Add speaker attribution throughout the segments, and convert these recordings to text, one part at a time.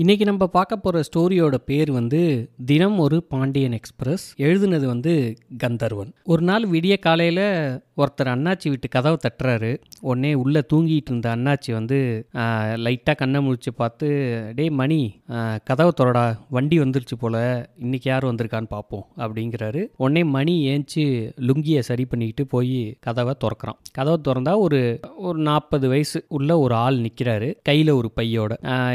Speaker 1: இன்றைக்கி நம்ம பார்க்க போகிற ஸ்டோரியோட பேர் வந்து தினம் ஒரு பாண்டியன் எக்ஸ்பிரஸ். எழுதுனது வந்து கந்தர்வன். ஒரு நாள் விடிய காலையில் ஒருத்தர் அண்ணாச்சி வீட்டு கதவை தட்டுறாரு. உடனே உள்ளே தூங்கிட்டு இருந்த அண்ணாச்சி வந்து லைட்டாக கண்ணை முழிச்சு பார்த்து டேய் மணி கதவை திறடா வண்டி வந்துருச்சு போல் இன்னைக்கு யார் வந்திருக்கான்னு பார்ப்போம் அப்படிங்கிறாரு. உடனே மணி ஏஞ்சி லுங்கியை சரி பண்ணிக்கிட்டு போய் கதவை திறக்கிறான். கதவை திறந்தா ஒரு ஒரு நாற்பது வயசு உள்ள ஒரு ஆள் நிற்கிறாரு கையில் ஒரு பையோட.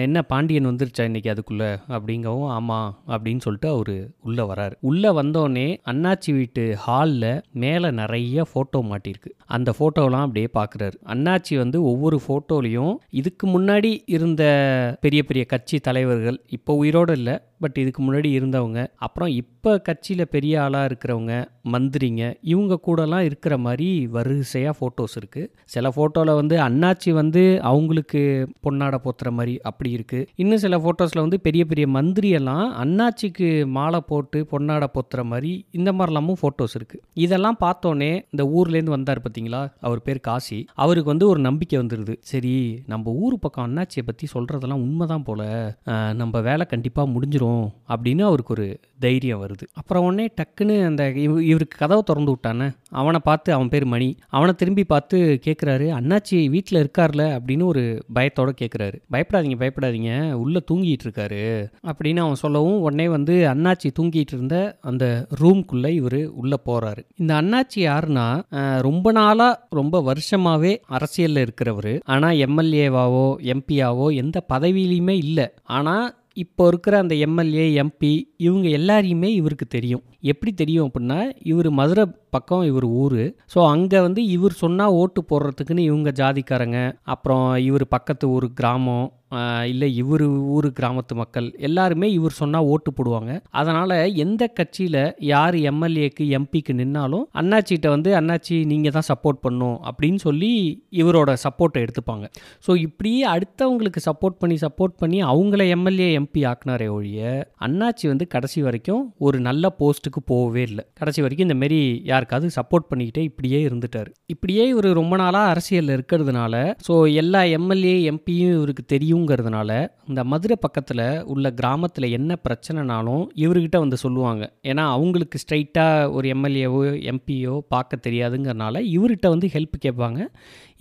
Speaker 1: என்ன பாண்டியன் வந்து வந்துருச்சா இன்னைக்கு அதுக்குள்ள அப்படிங்கவும் ஆமாம் அப்படின்னு சொல்லிட்டு அவர் உள்ளே வராரு. உள்ளே வந்தோடனே அண்ணாச்சி வீட்டு ஹாலில் மேலே நிறைய ஃபோட்டோ மாட்டியிருக்கு அந்த ஃபோட்டோலாம் அப்படியே பார்க்குறாரு. அண்ணாச்சி வந்து ஒவ்வொரு ஃபோட்டோலையும் இதுக்கு முன்னாடி இருந்த பெரிய பெரிய கட்சி தலைவர்கள் இப்போ உயிரோடு இல்லை பட் இதுக்கு முன்னாடி இருந்தவங்க அப்புறம் இப்போ கட்சியில் பெரிய ஆளாக இருக்கிறவங்க மந்திரிங்க இவங்க கூடலாம் இருக்கிற மாதிரி வரிசையாக ஃபோட்டோஸ் இருக்குது சில ஃபோட்டோவில் வந்து அண்ணாச்சி வந்து அவங்களுக்கு பொன்னாடை போத்துற மாதிரி அப்படி இருக்குது இன்னும் சில ஃபோட்டோஸில் வந்து பெரிய பெரிய மந்திரியெல்லாம் அண்ணாச்சிக்கு மாலை போட்டு பொன்னாடை போத்துற மாதிரி இந்த மாதிரிலாமும் ஃபோட்டோஸ் இருக்குது இதெல்லாம் பார்த்தோன்னே இந்த ஊர்லேருந்து வந்தார் பற்றி பார்த்தீங்களா அவர் பேர் காசி. அவருக்கு வந்து ஒரு நம்பிக்கை வந்துடுது சரி நம்ம ஊர் பக்கம் அண்ணாச்சியை பற்றி சொல்கிறதெல்லாம் உண்மைதான் போல். நம்ம வேலை கண்டிப்பாக முடிஞ்சிரும் அப்படின்னு அவருக்கு ஒரு தைரியம் வருது. அப்புறம் உடனே டக்குன்னு அந்த இவ- இவருக்கு கதவை திறந்து விட்டானே. அவனை பார்த்து அவன் பேர் மணி. அவனை திரும்பி பார்த்து கேட்குறாரு அண்ணாச்சி வீட்டில் இருக்கார்ல? அப்படின்னு ஒரு பயத்தோட கேட்குறாரு பயப்படாதீங்க பயப்படாதீங்க. உள்ளே தூங்கிட்டு இருக்காரு அப்படின்னு அவன் சொல்லவும் உடனே வந்து அண்ணாச்சி தூங்கிட்டு இருந்த அந்த ரூம்குள்ளே இவர் உள்ளே போகிறாரு இந்த அண்ணாச்சி யாருன்னா ரொம்ப நாளாக ரொம்ப வருஷமாகவே அரசியலில் இருக்கிறவர். ஆனால் எம்எல்ஏவாவோ எம்பியாவோ எந்த பதவியிலையுமே இல்லை. ஆனால் இப்போ இருக்கிற அந்த எம்எல்ஏ எம்பி இவங்க எல்லாரையுமே இவருக்கு தெரியும். எப்படி தெரியும் அப்படின்னா இவர் மதுரை பக்கம் இவர் ஊர். ஸோ அங்கே வந்து இவர் சொன்னால் ஓட்டு போடுறதுக்குன்னு இவங்க ஜாதிக்காரங்க. அப்புறம் இவர் பக்கத்து ஊர் கிராமம் இல்லை இவர் ஊர் கிராமத்து மக்கள். எல்லாருமே இவர் சொன்னால் ஓட்டு போடுவாங்க. அதனால் எந்த கட்சியில் யார் எம்எல்ஏக்கு எம்பிக்கு நின்னாலும் அண்ணாச்சிகிட்ட வந்து அண்ணாச்சி நீங்கள் தான் சப்போர்ட் பண்ணும் அப்படின்னு சொல்லி இவரோட சப்போர்ட்டை எடுத்துப்பாங்க. ஸோ இப்படியே அடுத்தவங்களுக்கு சப்போர்ட் பண்ணி சப்போர்ட் பண்ணி அவங்கள எம்எல்ஏ எம்பி ஆக்குனாரே ஒழிய அண்ணாச்சி வந்து கடைசி வரைக்கும் ஒரு நல்ல போஸ்ட்டுக்கு போகவே இல்லை. கடைசி வரைக்கும் இந்தமாரி யார் யாருக்காவது சப்போர்ட் பண்ணிக்கிட்டே இப்படியே இருந்துட்டார். இப்படியே இவர் ரொம்ப நாளாக அரசியலில் இருக்கிறதுனால ஸோ எல்லா எம்எல்ஏ எம்பியும் இவருக்கு தெரியுங்கிறதுனால இந்த மதுரை பக்கத்தில் உள்ள கிராமத்தில் என்ன பிரச்சனைனாலும் இவர்கிட்ட வந்து சொல்லுவாங்க. ஏன்னா அவங்களுக்கு ஸ்ட்ரைட்டாக ஒரு எம்எல்ஏவோ எம்பியோ பார்க்க தெரியாதுங்கிறனால இவர்கிட்ட வந்து ஹெல்ப் கேட்பாங்க.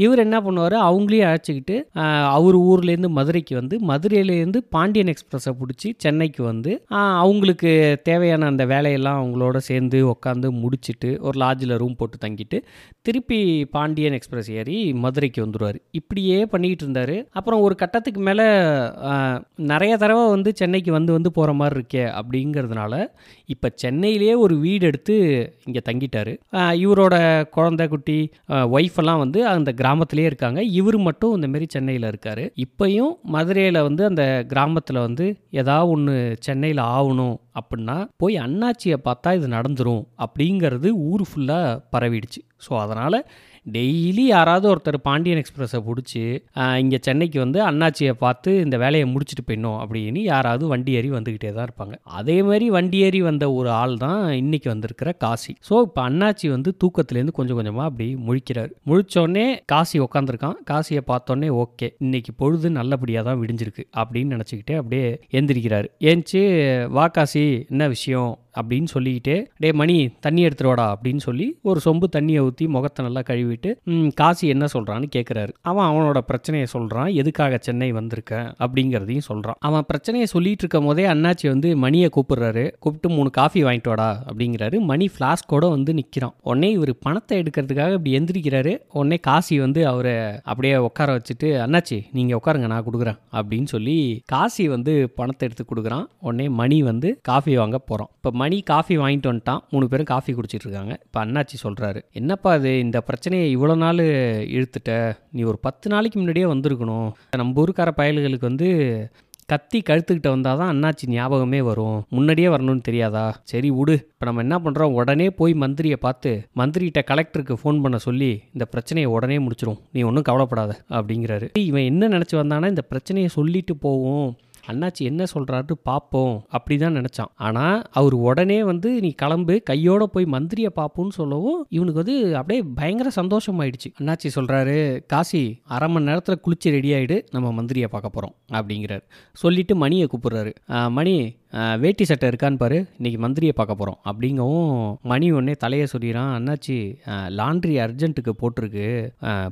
Speaker 1: இவர் என்ன பண்ணுவார்? அவங்களையும் அழைச்சிக்கிட்டு அவர் ஊர்லேருந்து மதுரைக்கு வந்து மதுரையிலேருந்து பாண்டியன் எக்ஸ்பிரஸை பிடிச்சி சென்னைக்கு வந்து அவங்களுக்கு தேவையான அந்த வேலையெல்லாம் அவங்களோட சேர்ந்து உட்காந்து முடிச்சிட்டு ஒரு லாட்ஜில் ரூம் போட்டு தங்கிட்டு திருப்பி பாண்டியன் எக்ஸ்பிரஸ் ஏறி மதுரைக்கு வந்துடுவார் இப்படியே பண்ணிக்கிட்டு இருந்தார். அப்புறம் ஒரு கட்டத்துக்கு மேலே நிறைய தடவை வந்து சென்னைக்கு வந்து வந்து போகிற மாதிரி இருக்கே அப்படிங்கிறதுனால இப்போ சென்னையிலேயே ஒரு வீடு எடுத்து இங்கே தங்கிட்டார். இவரோட குழந்தை குட்டி ஒய்ஃப் எல்லாம் வந்து அந்த கிராமத்திலே இருக்காங்க. இவர் மட்டும் இந்த மாரி சென்னையில் இருக்காரு. இப்பையும் மதுரையில் வந்து அந்த கிராமத்தில் வந்து ஏதாவது ஒன்று சென்னையில் ஆகணும் அப்படின்னா போய் அண்ணாச்சியை பார்த்தா இது நடந்துடும் அப்படிங்கிறது ஊர் ஃபுல்லாக பரவிடுச்சு. ஸோ அதனால் டெய்லி யாராவது ஒருத்தர் பாண்டியன் எக்ஸ்பிரஸை பிடிச்சி இங்கே சென்னைக்கு வந்து அண்ணாச்சியை பார்த்து இந்த வேலையை முடிச்சுட்டு போயிடணும் அப்படின்னு யாராவது வண்டி ஏறி வந்துக்கிட்டே தான் இருப்பாங்க. அதே மாதிரி வண்டி ஏறி வந்த ஒரு ஆள் தான் இன்னைக்கு வந்திருக்கிற காசி. ஸோ இப்போ அண்ணாச்சி வந்து தூக்கத்துலேருந்து கொஞ்சம் கொஞ்சமாக அப்படி முழிக்கிறார். முழிச்சோடனே காசி உட்காந்துருக்கான் காசியை பார்த்தோன்னே ஓகே இன்னைக்கு பொழுது நல்லபடியாக தான் விடிஞ்சிருக்கு அப்படின்னு நினச்சிக்கிட்டே அப்படியே எந்திரிக்கிறார். ஏஞ்சி வா காசி என்ன விஷயம்? அப்படின்னு சொல்லிக்கிட்டே டே மணி தண்ணி எடுத்துருவாடா அப்படின்னு சொல்லி ஒரு சொம்பு தண்ணியை ஊற்றி முகத்தை நல்லா கழுவிட்டு காசி என்ன சொல்கிறான்னு கேட்குறாரு அவன் அவனோட பிரச்சனையை சொல்கிறான் எதுக்காக சென்னை வந்திருக்கேன் அப்படிங்கிறதையும் சொல்கிறான் அவன் பிரச்சனையை சொல்லிட்டு இருக்கும் போதே அண்ணாச்சி வந்து மணியை கூப்பிடுறாரு. கூப்பிட்டு மூணு காஃபி வாங்கிட்டு வாடா அப்படிங்கிறாரு. மணி ஃப்ளாஸ்கோட வந்து நிற்கிறான் உடனே இவர் பணத்தை எடுக்கிறதுக்காக இப்படி எந்திரிக்கிறாரு. உடனே காசி வந்து அவரை அப்படியே உட்கார வச்சுட்டு அண்ணாச்சி நீங்கள் உட்காருங்க நான் கொடுக்குறேன் அப்படின்னு சொல்லி காசி வந்து பணத்தை எடுத்து கொடுக்குறான். உடனே மணி வந்து காஃபி வாங்க போகிறோம் இப்போ மணி காஃபி வாங்கிட்டு வந்துட்டான். மூணு பேரும் காஃபி குடிச்சிட்டு இருக்காங்க இப்போ அண்ணாச்சி சொல்கிறாரு என்னப்பா இது? இந்த பிரச்சனையை இவ்வளோ நாள் இழுத்துட்ட? நீ ஒரு பத்து நாளைக்கு முன்னாடியே வந்திருக்கணும். நம்ம ஊருக்கார பயல்களுக்கு வந்து கத்தி கழுத்துக்கிட்ட வந்தால் தான் அண்ணாச்சி ஞாபகமே வரும். முன்னாடியே வரணும்னு தெரியாதா? சரி விடு. இப்போ நம்ம என்ன பண்ணுறோம் உடனே போய் மந்திரியை பார்த்து மந்திரிகிட்ட கலெக்டருக்கு ஃபோன் பண்ண சொல்லி இந்த பிரச்சனையை உடனே முடிச்சிடும் நீ ஒன்றும் கவலைப்படாத. அப்படிங்கிறாரு. இவன் என்ன நினச்சி வந்தானா இந்த பிரச்சனையை சொல்லிட்டு போவோம். அண்ணாச்சி என்ன சொல்கிறாரு பார்ப்போம் அப்படி தான் நினச்சான். ஆனால் அவர் உடனே வந்து நீ கிளம்பு கையோட போய் மந்திரியை பார்ப்போன்னு சொல்லவும் இவனுக்கு வந்து அப்படியே பயங்கர சந்தோஷமாயிடுச்சு. அண்ணாச்சி சொல்கிறாரு காசி அரை மணி நேரத்தில் குளிச்சு ரெடி ஆகிடு நம்ம மந்திரியை பார்க்க போகிறோம் அப்படிங்கிறார். சொல்லிட்டு மணியை கூப்பிடுறாரு. மணி வேட்டி சட்டை இருக்கான்னு பாரு இன்னைக்கு மந்திரியை பார்க்க போகிறோம் அப்படிங்கவும் மணி உடனே தலையை சொல்லிடுறான். அண்ணாச்சி லாண்ட்ரி அர்ஜென்ட்டுக்கு போட்டிருக்கு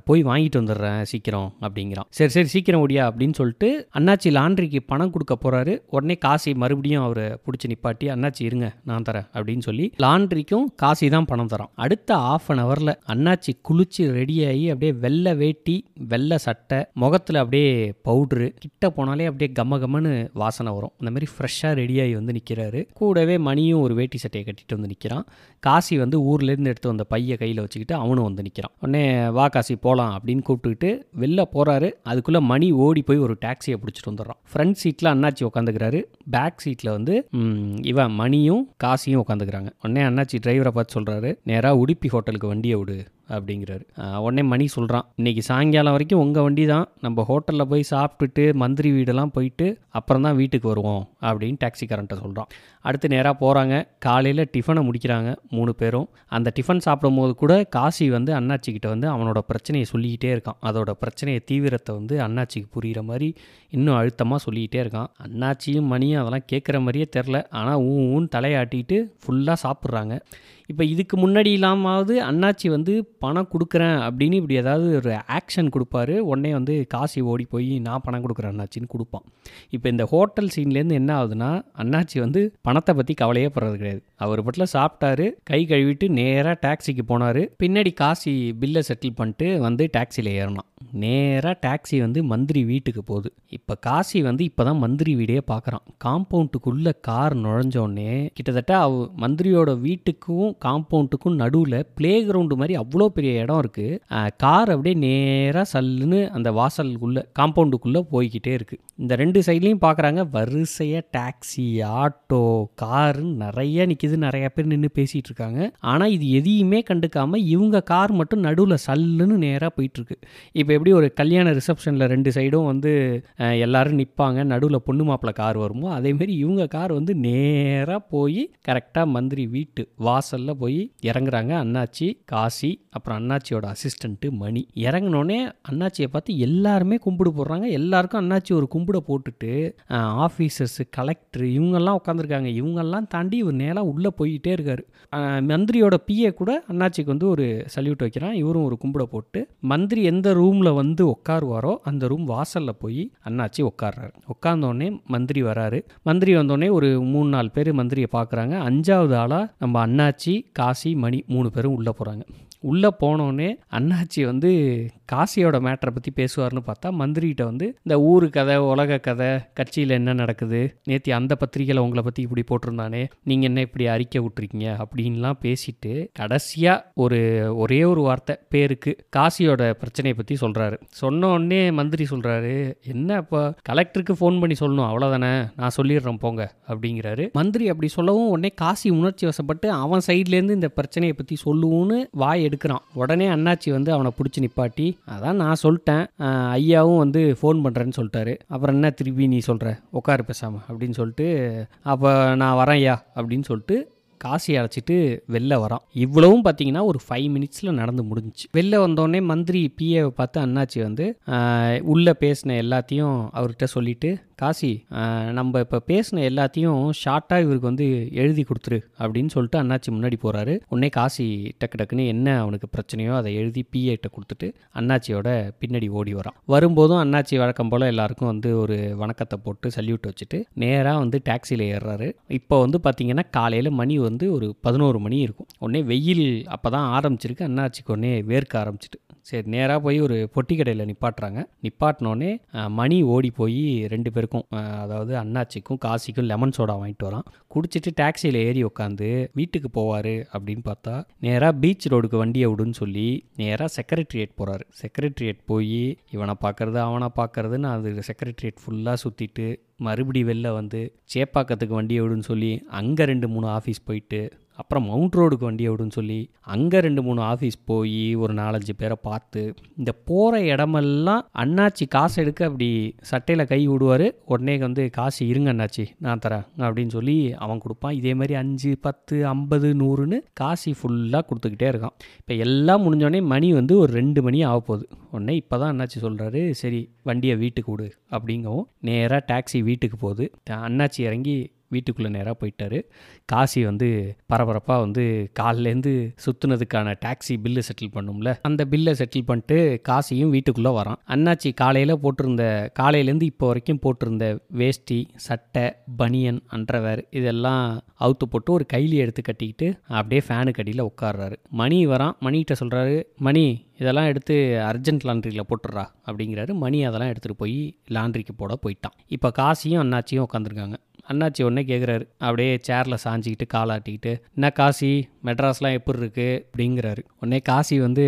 Speaker 1: போய் வாங்கிட்டு வந்துடுறேன் சீக்கிரம் அப்படிங்கிறான். சரி சரி சீக்கிரம் ஓடியா அப்படின்னு சொல்லிட்டு அண்ணாச்சி லாண்ட்ரிக்கு பணம் கொடுக்க போகிறாரு உடனே காசி மறுபடியும் அவரை பிடிச்சி நிப்பாட்டி அண்ணாச்சி இருங்க நான் தரேன் அப்படின்னு சொல்லி லாண்ட்ரிக்கும் காசி தான் பணம் தரான். அடுத்த ஆஃப் அன் ஹவரில் அண்ணாச்சி குளிச்சு ரெடியாகி அப்படியே வெள்ளை வேட்டி வெள்ளை சட்டை முகத்தில் அப்படியே பவுட்ரு கிட்ட போனாலே அப்படியே கம்ம கம்மன்னு வாசனை வரும். அந்த மாதிரி ஃப்ரெஷ்ஷாக ரெடியாகி வந்து நிற்கிறாரு கூடவே மணியும் ஒரு வேட்டி சட்டையை கட்டிட்டு வந்து நிற்கிறான் காசி வந்து ஊர்லேருந்து எடுத்து வந்த பையை கையில் வச்சுக்கிட்டு அவனும் வந்து நிற்கிறான் உடனே வா காசி போகலாம் அப்படின்னு கூப்பிட்டுக்கிட்டு வெளில போகிறாரு அதுக்குள்ளே மணி ஓடி போய் ஒரு டாக்ஸியை பிடிச்சிட்டு வந்துடுறான். ஃப்ரண்ட் சீட்டில் அண்ணாச்சி உட்காந்துக்கிறாரு பேக் சீட்டில் வந்து இவன் மணியும் காசியும் உட்காந்துக்கிறாங்க உடனே அண்ணாச்சி டிரைவரை பார்த்து சொல்கிறாரு நேராக உடுப்பி ஹோட்டலுக்கு வண்டியை விடு. அப்படிங்கிறாரு. உடனே மணி சொல்கிறான் இன்னைக்கு சாயங்காலம் வரைக்கும் உங்கள் வண்டி தான் நம்ம ஹோட்டலில் போய் சாப்பிட்டுட்டு மந்திரி வீடெல்லாம் போயிட்டு அப்புறம் தான் வீட்டுக்கு வருவோம் அப்படின்னு டாக்ஸிக்காரன்ட்ட சொல்கிறான் அடுத்து நேராக போகிறாங்க காலையில் டிஃபனை முடிக்கிறாங்க மூணு பேரும். அந்த டிஃபன் சாப்பிடும் போது கூட காசி வந்து அண்ணாச்சிக்கிட்ட வந்து அவனோட பிரச்சனையை சொல்லிக்கிட்டே இருக்கான். அதோட பிரச்சனையை தீவிரத்தை வந்து அண்ணாச்சிக்கு புரிகிற மாதிரி இன்னும் அழுத்தமாக சொல்லிக்கிட்டே இருக்கான். அண்ணாச்சியும் மணியும் அதெல்லாம் கேட்குற மாதிரியே தெரில ஆனால் ஊ ஊன் தலையாட்டிட்டு ஃபுல்லாக சாப்பிட்றாங்க. இப்போ இதுக்கு முன்னாடி இல்லாமாவது அண்ணாச்சி வந்து பணம் கொடுக்குறேன் அப்படின்னு இப்படி ஏதாவது ஒரு ஆக்ஷன் கொடுப்பாரு. உடனே வந்து காசி ஓடி போய் நான் பணம் கொடுக்குறேன் அண்ணாச்சின்னு கொடுப்பான். இப்போ இந்த ஹோட்டல் சீன்லேருந்து என்ன ஆகுதுன்னா அண்ணாச்சி வந்து பணத்தை பற்றி கவலையே படுறது கிடையாது. அவர் பட்டில் சாப்பிட்டாரு கை கழுவிட்டு நேராக டாக்ஸிக்கு போனார். பின்னாடி காசி பில்லை செட்டில் பண்ணிட்டு வந்து டாக்ஸியில் ஏறினான். நேராக டாக்ஸி வந்து மந்திரி வீட்டுக்கு போகுது. இப்போ காசி வந்து இப்போ தான் மந்திரி வீடே பார்க்குறான் காம்பவுண்டுக்குள்ளே கார் நுழைஞ்சோடனே கிட்டத்தட்ட அவ மந்திரியோட வீட்டுக்கும் காம்பவுண்டுக்கும் நடுவில் ப்ளே கிரவுண்டு மாதிரி அவ்வளோ பெரிய இடம் இருக்குது கார் அப்படியே நேராக சல்லுன்னு அந்த வாசலுக்குள்ளே காம்பவுண்டுக்குள்ளே போய்கிட்டே இருக்குது இந்த ரெண்டு சைட்லேயும் பார்க்குறாங்க வரிசையாக டாக்ஸி ஆட்டோ காருன்னு நிறைய நிற்கிது நிறைய பேர் நின்று பேசிகிட்டு இருக்காங்க. ஆனால் இது எதையுமே கண்டுக்காமல் இவங்க கார் மட்டும் நடுவில் சல்லுன்னு நேராக போயிட்டுருக்கு இப்போ எப்படி ஒரு கல்யாண ரிசப்ஷனில் ரெண்டு சைடும் வந்து அஹ், எல்லாரும் நிற்பாங்க நடுவில் பொண்ணு மாப்பிள்ளை கார் வருமோ அதேமாரி இவங்க கார் வந்து நேராக போய் கரெக்டாக மந்திரி வீட்டு வாசலில் போய் இறங்குறாங்க. அண்ணாச்சி காசி அப்புறம் அண்ணாச்சியோட அசிஸ்டண்ட்டு மணி. இறங்கினோடனே அண்ணாச்சியை பார்த்து எல்லாருமே கும்பிடு போடுறாங்க. எல்லாருக்கும் அண்ணாச்சி ஒரு கும்பிட போட்டுட்டு ஆஃபீஸர்ஸு கலெக்டர் இவங்கெல்லாம் உட்காந்துருக்காங்க இவங்கெல்லாம் தாண்டி இவர் நேராக உள்ளே போய்கிட்டே இருக்கார். மந்திரியோட பிஏ கூட அண்ணாச்சிக்கு வந்து ஒரு சல்யூட் வைக்கிறான். இவரும் ஒரு கும்பிட போட்டு மந்திரி எந்த ரூம் ரூமில் வந்து உட்காருவாரோ அந்த ரூம் வாசலில் போய் அண்ணாச்சி உட்காடுறாரு உட்காந்தோடனே மந்திரி வராரு. மந்திரி வந்தோடனே ஒரு மூணு நாலு பேர் மந்திரியை பார்க்குறாங்க அஞ்சாவது ஆளாக நம்ம அண்ணாச்சி காசி மணி மூணு பேரும் உள்ளே போகிறாங்க உள்ளே போனோடனே அண்ணாச்சி வந்து காசியோட மேட்டரை பற்றி பேசுவார்னு பார்த்தா மந்திரிகிட்ட வந்து இந்த ஊரு கதை உலக கதை கட்சியில் என்ன நடக்குது? நேற்று அந்த பத்திரிக்கையில் உங்களை பற்றி இப்படி போட்டிருந்தானே? நீங்கள் என்ன இப்படி அறிக்கை விட்ருக்கீங்க அப்படின்லாம் பேசிட்டு கடைசியாக ஒரு ஒரே ஒரு வார்த்தை பேருக்கு காசியோட பிரச்சனையை பற்றி சொல்கிறாரு சொன்ன உடனே மந்திரி சொல்கிறாரு என்ன அப்போ கலெக்டருக்கு ஃபோன் பண்ணி சொல்லணும் அவ்வளோதானே நான் சொல்லிடுறேன் போங்க அப்படிங்கிறாரு. மந்திரி அப்படி சொல்லவும் உடனே காசி உணர்ச்சி வசப்பட்டு அவன் சைட்லேருந்து இந்த பிரச்சனையை பற்றி சொல்லுவோன்னு வாய் எடுக்கிறான். உடனே அண்ணாச்சி வந்து அவனை பிடிச்சி நிப்பாட்டி அதான் நான் சொல்லிட்டேன் ஐயாவும் வந்து ஃபோன் பண்ணுறேன்னு சொல்லிட்டாரு. அப்புறம் என்ன திருப்பி நீ சொல்கிற உட்காரு பேசாமல் அப்படின்னு சொல்லிட்டு அப்போ நான் வரேன் ஐயா அப்படின்னு சொல்லிட்டு காசி அழைச்சிட்டு வெளில வரான். இவ்வளவும் பார்த்தீங்கன்னா ஒரு ஃபைவ் மினிட்ஸில் நடந்து முடிஞ்சிச்சு. வெளில வந்தோடனே மந்திரி பிஏவை பார்த்து அண்ணாச்சி வந்து உள்ளே பேசின எல்லாத்தையும் அவர்கிட்ட சொல்லிட்டு காசி நம்ம இப்போ பேசின எல்லாத்தையும் ஷார்ட்டாக இவருக்கு வந்து எழுதி கொடுத்துரு அப்படின்னு சொல்லிட்டு அண்ணாச்சி முன்னாடி போகிறாரு உடனே காசி டக்கு டக்குன்னு என்ன அவனுக்கு பிரச்சனையோ அதை எழுதி பிஏட்ட கொடுத்துட்டு அண்ணாச்சியோட பின்னாடி ஓடி வரான். வரும்போதும் அண்ணாச்சி வழக்கம் போல் எல்லாருக்கும் வந்து ஒரு வணக்கத்தை போட்டு சல்யூட் வச்சுட்டு நேராக வந்து டாக்ஸியில் ஏறுறாரு. இப்போ வந்து பார்த்தீங்கன்னா காலையில் மணி வந்து ஒரு பதினோரு மணி இருக்கும். உடனே வெயில் அப்போ தான் ஆரம்பிச்சிருக்கு. அண்ணாச்சிக்கு உடனே வேர்க்க ஆரம்பிச்சிட்டு சரி நேராக போய் ஒரு பொட்டி கடையில் நிப்பாட்டுறாங்க. நிப்பாட்டினோடனே மணி ஓடி போய் ரெண்டு பேருக்கும் அதாவது அண்ணாச்சிக்கும் காசிக்கும் லெமன் சோடா வாங்கிட்டு வரான். குடிச்சிட்டு டாக்ஸியில் ஏறி உட்காந்து வீட்டுக்கு போவார் அப்படின்னு பார்த்தா நேராக பீச் ரோடுக்கு வண்டியை விடுன்னு சொல்லி நேராக செக்ரட்டரியேட் போகிறாரு செக்ரட்டரியேட் போய் இவனை பார்க்கறது அவனை பார்க்கறதுன்னு அது செக்ரட்டரியேட் ஃபுல்லாக சுற்றிட்டு மறுபடி வெளில வந்து சேப்பாக்கத்துக்கு வண்டியை விடுன்னு சொல்லி அங்கே ரெண்டு மூணு ஆஃபீஸ் போயிட்டு அப்புறம் மவுண்ட் ரோடுக்கு வண்டியை விடுன்னு சொல்லி அங்கே ரெண்டு மூணு ஆஃபீஸ் போய் ஒரு நாலஞ்சு பேரை பார்த்து இந்த போகிற இடமெல்லாம் அண்ணாச்சி காசு எடுக்க அப்படி சட்டையில் கை விடுவார். உடனே வந்து காசு இருங்க அண்ணாச்சி நான் தரேன் அப்படின்னு சொல்லி அவன் கொடுப்பான். இதே மாதிரி அஞ்சு பத்து ஐம்பது நூறுன்னு காசி ஃபுல்லாக கொடுத்துக்கிட்டே இருக்கான். இப்போ எல்லாம் முடிஞ்சோடனே மணி வந்து ஒரு ரெண்டு மணி ஆக போகுது உடனே இப்போ தான் அண்ணாச்சி சொல்கிறாரு சரி வண்டியை வீட்டுக்கு விடு அப்படிங்கவும் நேராக டாக்ஸி வீட்டுக்கு போகுது. அண்ணாச்சி இறங்கி வீட்டுக்குள்ளே நேராக போயிட்டார். காசி வந்து பரபரப்பாக வந்து காலிலேருந்து சுற்றுனதுக்கான டாக்ஸி பில்லு செட்டில் பண்ணும்ல. அந்த பில்லை செட்டில் பண்ணிட்டு காசியும் வீட்டுக்குள்ளே வரான். அண்ணாச்சி காலையில் போட்டிருந்த காலையிலேருந்து இப்போ வரைக்கும் போட்டிருந்த வேஷ்டி சட்டை பனியன் அண்டர்வேர் இதெல்லாம் அவுத்து போட்டு ஒரு கைலி எடுத்து கட்டிக்கிட்டு அப்படியே ஃபேனுக்கு அடியில் உட்காடுறாரு மணி வரான். மணிகிட்ட சொல்கிறாரு மணி இதெல்லாம் எடுத்து அர்ஜென்ட் லாண்ட்ரியில் போட்டுடுறா அப்படிங்கிறாரு. மணி அதெல்லாம் எடுத்துகிட்டு போய் லாண்ட்ரிக்கு போட போயிட்டான். இப்போ காசியும் அண்ணாச்சியும் உட்காந்துருக்காங்க அண்ணாச்சி உடனே கேட்குறாரு அப்படியே சேரில் சாஞ்சிக்கிட்டு காலாட்டிக்கிட்டு என்ன காசி? மெட்ராஸ்லாம் எப்படி இருக்குது அப்படிங்கிறாரு. உடனே காசி வந்து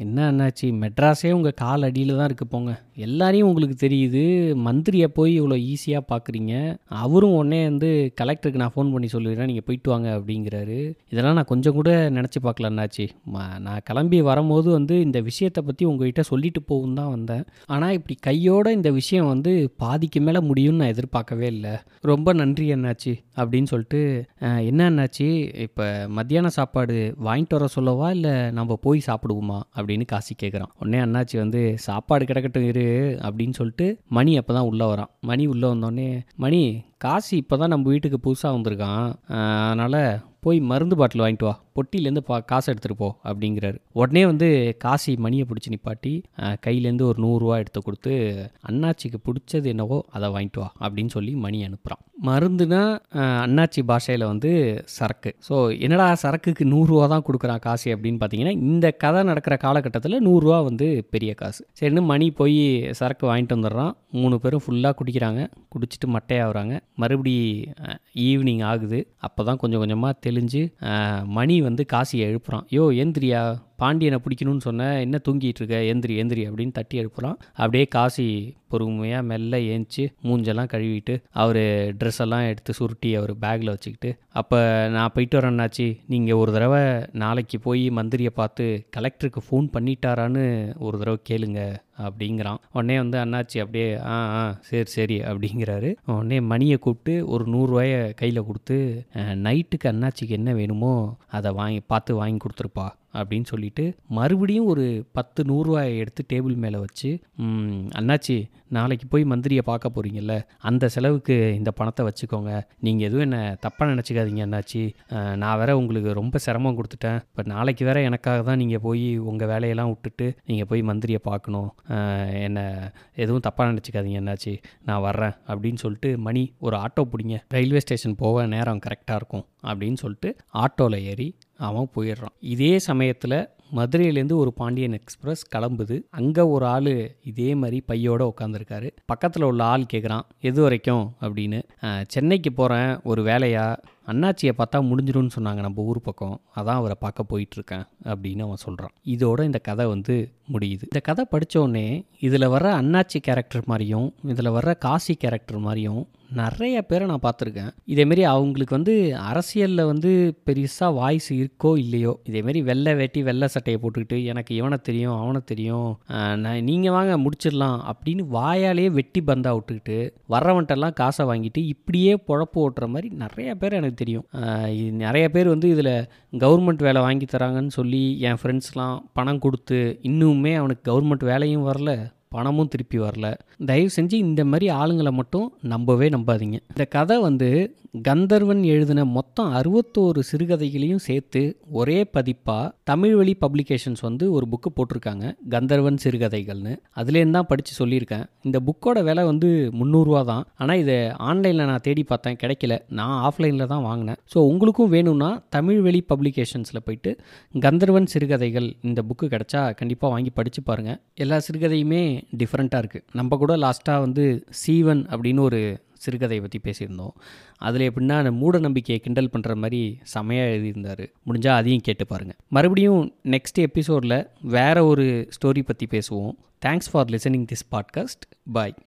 Speaker 1: என்ன அண்ணாச்சி மெட்ராஸே உங்கள் கால் அடியில் தான் இருக்குது போங்க. எல்லாரையும் உங்களுக்கு தெரியுது. மந்திரியை போய் இவ்வளோ ஈஸியாக பார்க்குறீங்க அவரும் உடனே வந்து கலெக்டருக்கு நான் ஃபோன் பண்ணி சொல்லிடுறேன். நீங்கள் போயிட்டு வாங்க அப்படிங்கிறாரு. இதெல்லாம் நான் கொஞ்சம் கூட நினச்சி பார்க்கல அண்ணாச்சி. ம- நான் கிளம்பி வரும்போது வந்து இந்த விஷயத்தை பற்றி உங்ககிட்ட சொல்லிட்டு போகும் தான் வந்தேன். ஆனால் இப்படி கையோட இந்த விஷயம் வந்து பாதிக்கு மேலே முடியும்னு நான் எதிர்பார்க்கவே இல்லை. ரொம்ப நன்றி அண்ணாச்சி அப்படின்னு சொல்லிட்டு என்ன அண்ணாச்சி இப்போ மத்தியான சாப்பாடு வாங்கிட்டு வர சொல்லவா? இல்லை நம்ம போய் சாப்பிடுவோமா? அப்படி அப்படின்னு காசி கேட்குறான் உடனே அண்ணாச்சி வந்து சாப்பாடு கிடக்கட்டும் இரு அப்படின்னு சொல்லிட்டு மணி அப்போ தான் உள்ளே வரான். மணி உள்ளே வந்தோடனே மணி காசி இப்போ தான் நம்ம வீட்டுக்கு புதுசாக வந்திருக்கான். அதனால் போய் மருந்து பாட்டில் வாங்கிட்டு வா. பொட்டிலேருந்து பா காசு எடுத்துகிட்டு போ அப்படிங்கிறாரு. உடனே வந்து காசி மணியை பிடிச்சி நிப்பாட்டி கையிலேருந்து ஒரு நூறுரூவா எடுத்து கொடுத்து அண்ணாச்சிக்கு பிடிச்சது என்னவோ அதை வாங்கிட்டு வா அப்படின்னு சொல்லி மணி அனுப்புகிறான் மருந்துனா அண்ணாச்சி பாஷையில் வந்து சரக்கு. ஸோ என்னடா சரக்குக்கு நூறுரூவா தான் கொடுக்குறான் காசு அப்படின்னு பார்த்தீங்கன்னா இந்த கதை நடக்கிற காலகட்டத்தில் நூறுரூவா வந்து பெரிய காசு. சரின்னு மணி போய் சரக்கு வாங்கிட்டு வந்துடுறான். மூணு பேரும் ஃபுல்லாக குடிக்கிறாங்க. குடிச்சிட்டு மட்டையாகிறாங்க மறுபடி ஈவினிங் ஆகுது. அப்போ தான் கொஞ்சம் கொஞ்சமாக தெளிஞ்சு மணி வந்து காசியை எழுப்புறான். யோ எந்திரியா? பாண்டியனை பிடிக்கணும்னு சொன்ன என்ன தூங்கிட்டு இருக்க? எந்திரி எந்திரி அப்படின்னு தட்டி எழுப்புறான். அப்படியே காசி பொறுமையாக மெல்ல ஏஞ்சி மூஞ்செல்லாம் கழுவிட்டு அவர் ட்ரெஸ் எல்லாம் எடுத்து சுருட்டி அவர் பேக்கில் வச்சுக்கிட்டு அப்போ நான் போயிட்டு வரேன்னாச்சு நீங்கள் ஒரு தடவை நாளைக்கு போய் மந்திரியை பார்த்து கலெக்டருக்கு ஃபோன் பண்ணிட்டாரான்னு ஒரு தடவை கேளுங்க அப்படிங்கிறான். உடனே வந்து அண்ணாச்சி அப்படியே ஆ ஆ சரி சரி அப்படிங்கிறாரு. உடனே மணியை கூப்பிட்டு ஒரு நூறுரூவாய கையில் கொடுத்து நைட்டுக்கு அண்ணாச்சிக்கு என்ன வேணுமோ அதை வாங்கி பார்த்து வாங்கி கொடுத்துருப்பா. அப்படின்னு சொல்லிட்டு மறுபடியும் ஒரு பத்து நூறுரூவாயை எடுத்து டேபிள் மேலே வச்சு அண்ணாச்சி நாளைக்கு போய் மந்திரியை பார்க்க போகிறீங்கல்ல அந்த செலவுக்கு இந்த பணத்தை வச்சுக்கோங்க. நீங்கள் எதுவும் என்ன தப்பாக நினச்சிக்காதீங்க அண்ணாச்சி. நான் வேற உங்களுக்கு ரொம்ப சிரமம் கொடுத்துட்டேன். இப்போ நாளைக்கு வேற எனக்காக தான் நீங்கள் போய் உங்கள் வேலையெல்லாம் விட்டுட்டு நீங்கள் போய் மந்திரியை பார்க்கணும். என்னை எதுவும் தப்பாக நினச்சிக்காதீங்க என்னாச்சு நான் வர்றேன் அப்படின்னு சொல்லிட்டு மணி ஒரு ஆட்டோ பிடிங்க. ரயில்வே ஸ்டேஷன் போக நேரம் கரெக்டாக இருக்கும் அப்படின்னு சொல்லிட்டு ஆட்டோவில் ஏறி அவன் போயிடுறான். இதே சமயத்தில் மதுரையிலேருந்து ஒரு பாண்டியன் எக்ஸ்பிரஸ் கிளம்புது. அங்கே ஒரு ஆள் இதே மாதிரி பையோட உட்காந்துருக்காரு பக்கத்தில் உள்ள ஆள் கேட்குறான் எது வரைக்கும்? அப்படின்னு. சென்னைக்கு போகிறேன் ஒரு வேலையாக அண்ணாச்சியை பார்த்தா முடிஞ்சிடும்னு சொன்னாங்க நம்ம ஊர் பக்கம். அதான் அவரை பார்க்க போயிட்டுருக்கேன் அப்படின்னு அவன் சொல்கிறான் இதோட இந்த கதை வந்து முடியுது. இந்த கதை படித்தோடனே இதில் வர அண்ணாச்சி கேரக்டர் மாதிரியும் இதில் வர்ற காசி கேரக்டர் மாதிரியும் நிறைய பேரை நான் பார்த்துருக்கேன். இதேமாரி அவங்களுக்கு வந்து அரசியலில் வந்து பெருசாக வாய்ஸ் இருக்கோ இல்லையோ இதேமாரி வெள்ளை வேட்டி வெள்ளை சட்டையை போட்டுக்கிட்டு எனக்கு இவனை தெரியும் அவனை தெரியும் நான் நீங்கள் வாங்க முடிச்சிடலாம் அப்படின்னு வாயாலேயே வெட்டி பந்தா விட்டுக்கிட்டு வர்றவன்ட்டெல்லாம் காசை வாங்கிட்டு இப்படியே பொழப்பு ஓட்டுற மாதிரி நிறைய பேர் எனக்கு தெரியும். இது நிறைய பேர் வந்து இதில் கவர்மெண்ட் வேலை வாங்கி தராங்கன்னு சொல்லி என் ஃப்ரெண்ட்ஸ்லாம் பணம் கொடுத்து இன்னுமே அவனுக்கு கவர்மெண்ட் வேலையும் வரல. பணமும் திருப்பி வரல. தயவு செஞ்சு இந்த மாதிரி ஆளுங்களை மட்டும் நம்பவே நம்பாதீங்க. இந்த கதை வந்து கந்தர்வன் எழுதின மொத்தம் அறுபத்தோரு சிறுகதைகளையும் சேர்த்து ஒரே பதிப்பாக தமிழ் வழி பப்ளிகேஷன்ஸ் வந்து ஒரு புக்கு போட்டிருக்காங்க. கந்தர்வன் சிறுகதைகள்னு. அதுலேருந்து தான் படித்து சொல்லியிருக்கேன். இந்த புக்கோட விலை வந்து முந்நூறுரூவா தான். ஆனால் இதை ஆன்லைனில் நான் தேடி பார்த்தேன். கிடைக்கல. நான் ஆஃப்லைனில் தான் வாங்கினேன். ஸோ உங்களுக்கும் வேணும்னா தமிழ் வழி பப்ளிகேஷன்ஸில் போயிட்டு கந்தர்வன் சிறுகதைகள் இந்த புக்கு கிடைச்சா கண்டிப்பாக வாங்கி படித்து பாருங்கள் எல்லா சிறுகதையுமே டிஃப்ரெண்ட்டாக இருக்குது நம்ம கூட லாஸ்ட்டாக வந்து சீவன் அப்படின்னு ஒரு சிறுகதையை பற்றி பேசியிருந்தோம். அதில் எப்படின்னா அந்த மூட நம்பிக்கையை கிண்டல் பண்ணுற மாதிரி செமையாக எழுதியிருந்தார். முடிஞ்சால் அதையும் கேட்டு பாருங்கள் மறுபடியும் நெக்ஸ்ட் எபிசோடில் வேறு ஒரு ஸ்டோரி பற்றி பேசுவோம். Thanks for listening this podcast bye